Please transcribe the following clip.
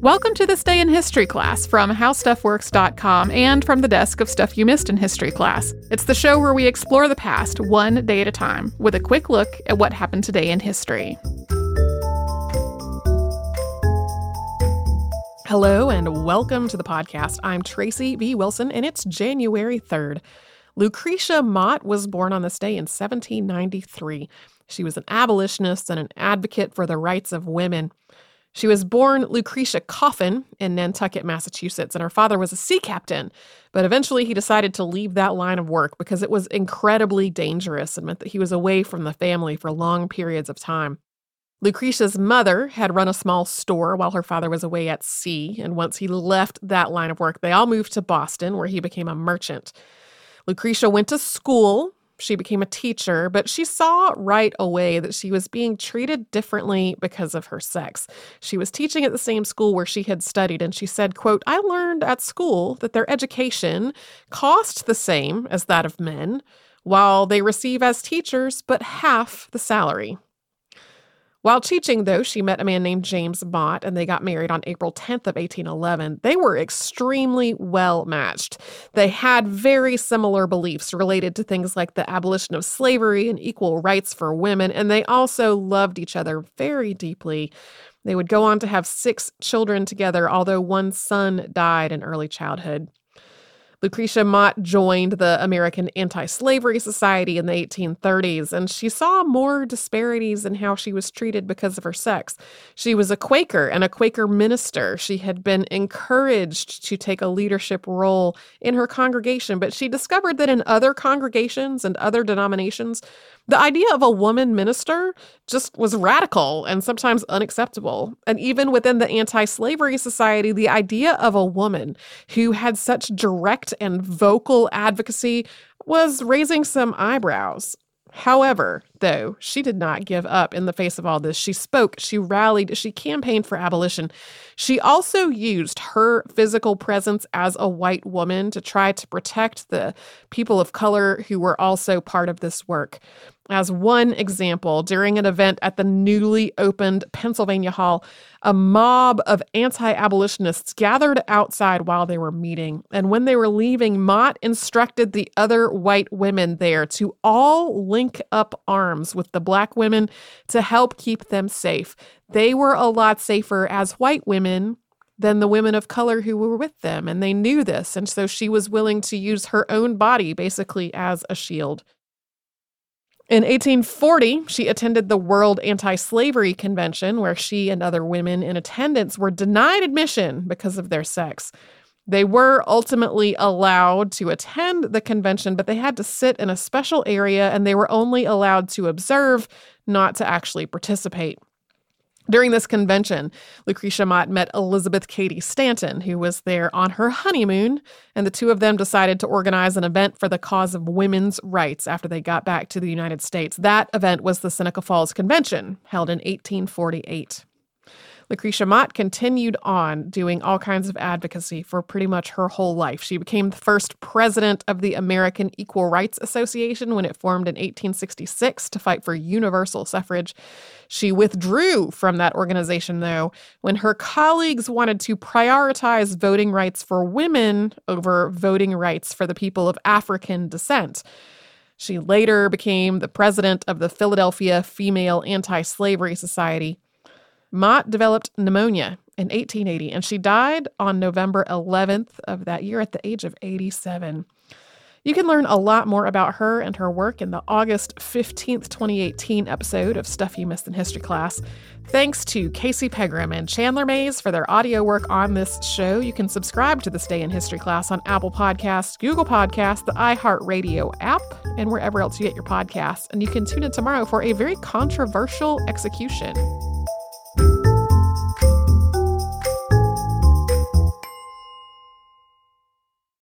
Welcome to this day in history class from howstuffworks.com and from the desk of Stuff You Missed in History class. It's the show where we explore the past one day at a time with a quick look at what happened today in history. Hello and welcome to the podcast. I'm Tracy V. Wilson and it's January 3rd. Lucretia Mott was born on this day in 1793. She was an abolitionist and an advocate for the rights of women. She was born Lucretia Coffin in Nantucket, Massachusetts, and her father was a sea captain. But eventually he decided to leave that line of work because it was incredibly dangerous and meant that he was away from the family for long periods of time. Lucretia's mother had run a small store while her father was away at sea, and once he left that line of work, they all moved to Boston, where he became a merchant. Lucretia went to school. She became a teacher, but she saw right away that she was being treated differently because of her sex. She was teaching at the same school where she had studied, and she said, quote, I learned at school that their education cost the same as that of men, while they receive as teachers but half the salary. While teaching, though, she met a man named James Mott and they got married on April 10th of 1811. They were extremely well matched. They had very similar beliefs related to things like the abolition of slavery and equal rights for women, and they also loved each other very deeply. They would go on to have six children together, although one son died in early childhood. Lucretia Mott joined the American Anti Slavery Society in the 1830s, and she saw more disparities in how she was treated because of her sex. She was a Quaker and a Quaker minister. She had been encouraged to take a leadership role in her congregation, but she discovered that in other congregations and other denominations, the idea of a woman minister just was radical and sometimes unacceptable. And even within the anti slavery society, the idea of a woman who had such direct and vocal advocacy was raising some eyebrows. However, though, she did not give up in the face of all this. She spoke, she rallied, she campaigned for abolition. She also used her physical presence as a white woman to try to protect the people of color who were also part of this work. As one example, during an event at the newly opened Pennsylvania Hall, a mob of anti abolitionists gathered outside while they were meeting. And when they were leaving, Mott instructed the other white women there to all link up arms with the black women to help keep them safe. They were a lot safer as white women than the women of color who were with them. And they knew this. And so she was willing to use her own body basically as a shield. In 1840, she attended the World Anti Slavery Convention, where she and other women in attendance were denied admission because of their sex. They were ultimately allowed to attend the convention, but they had to sit in a special area and they were only allowed to observe, not to actually participate. During this convention, Lucretia Mott met Elizabeth Cady Stanton, who was there on her honeymoon, and the two of them decided to organize an event for the cause of women's rights after they got back to the United States. That event was the Seneca Falls Convention, held in 1848. Lucretia Mott continued on doing all kinds of advocacy for pretty much her whole life. She became the first president of the American Equal Rights Association when it formed in 1866 to fight for universal suffrage. She withdrew from that organization, though, when her colleagues wanted to prioritize voting rights for women over voting rights for the people of African descent. She later became the president of the Philadelphia Female Anti Slavery Society. Mott developed pneumonia in 1880, and she died on November 11th of that year at the age of 87. You can learn a lot more about her and her work in the August 15th, 2018 episode of Stuff You Missed in History Class. Thanks to Casey Pegram and Chandler Mays for their audio work on this show. You can subscribe to This Day in History Class on Apple Podcasts, Google Podcasts, the iHeartRadio app, and wherever else you get your podcasts. And you can tune in tomorrow for a very controversial execution.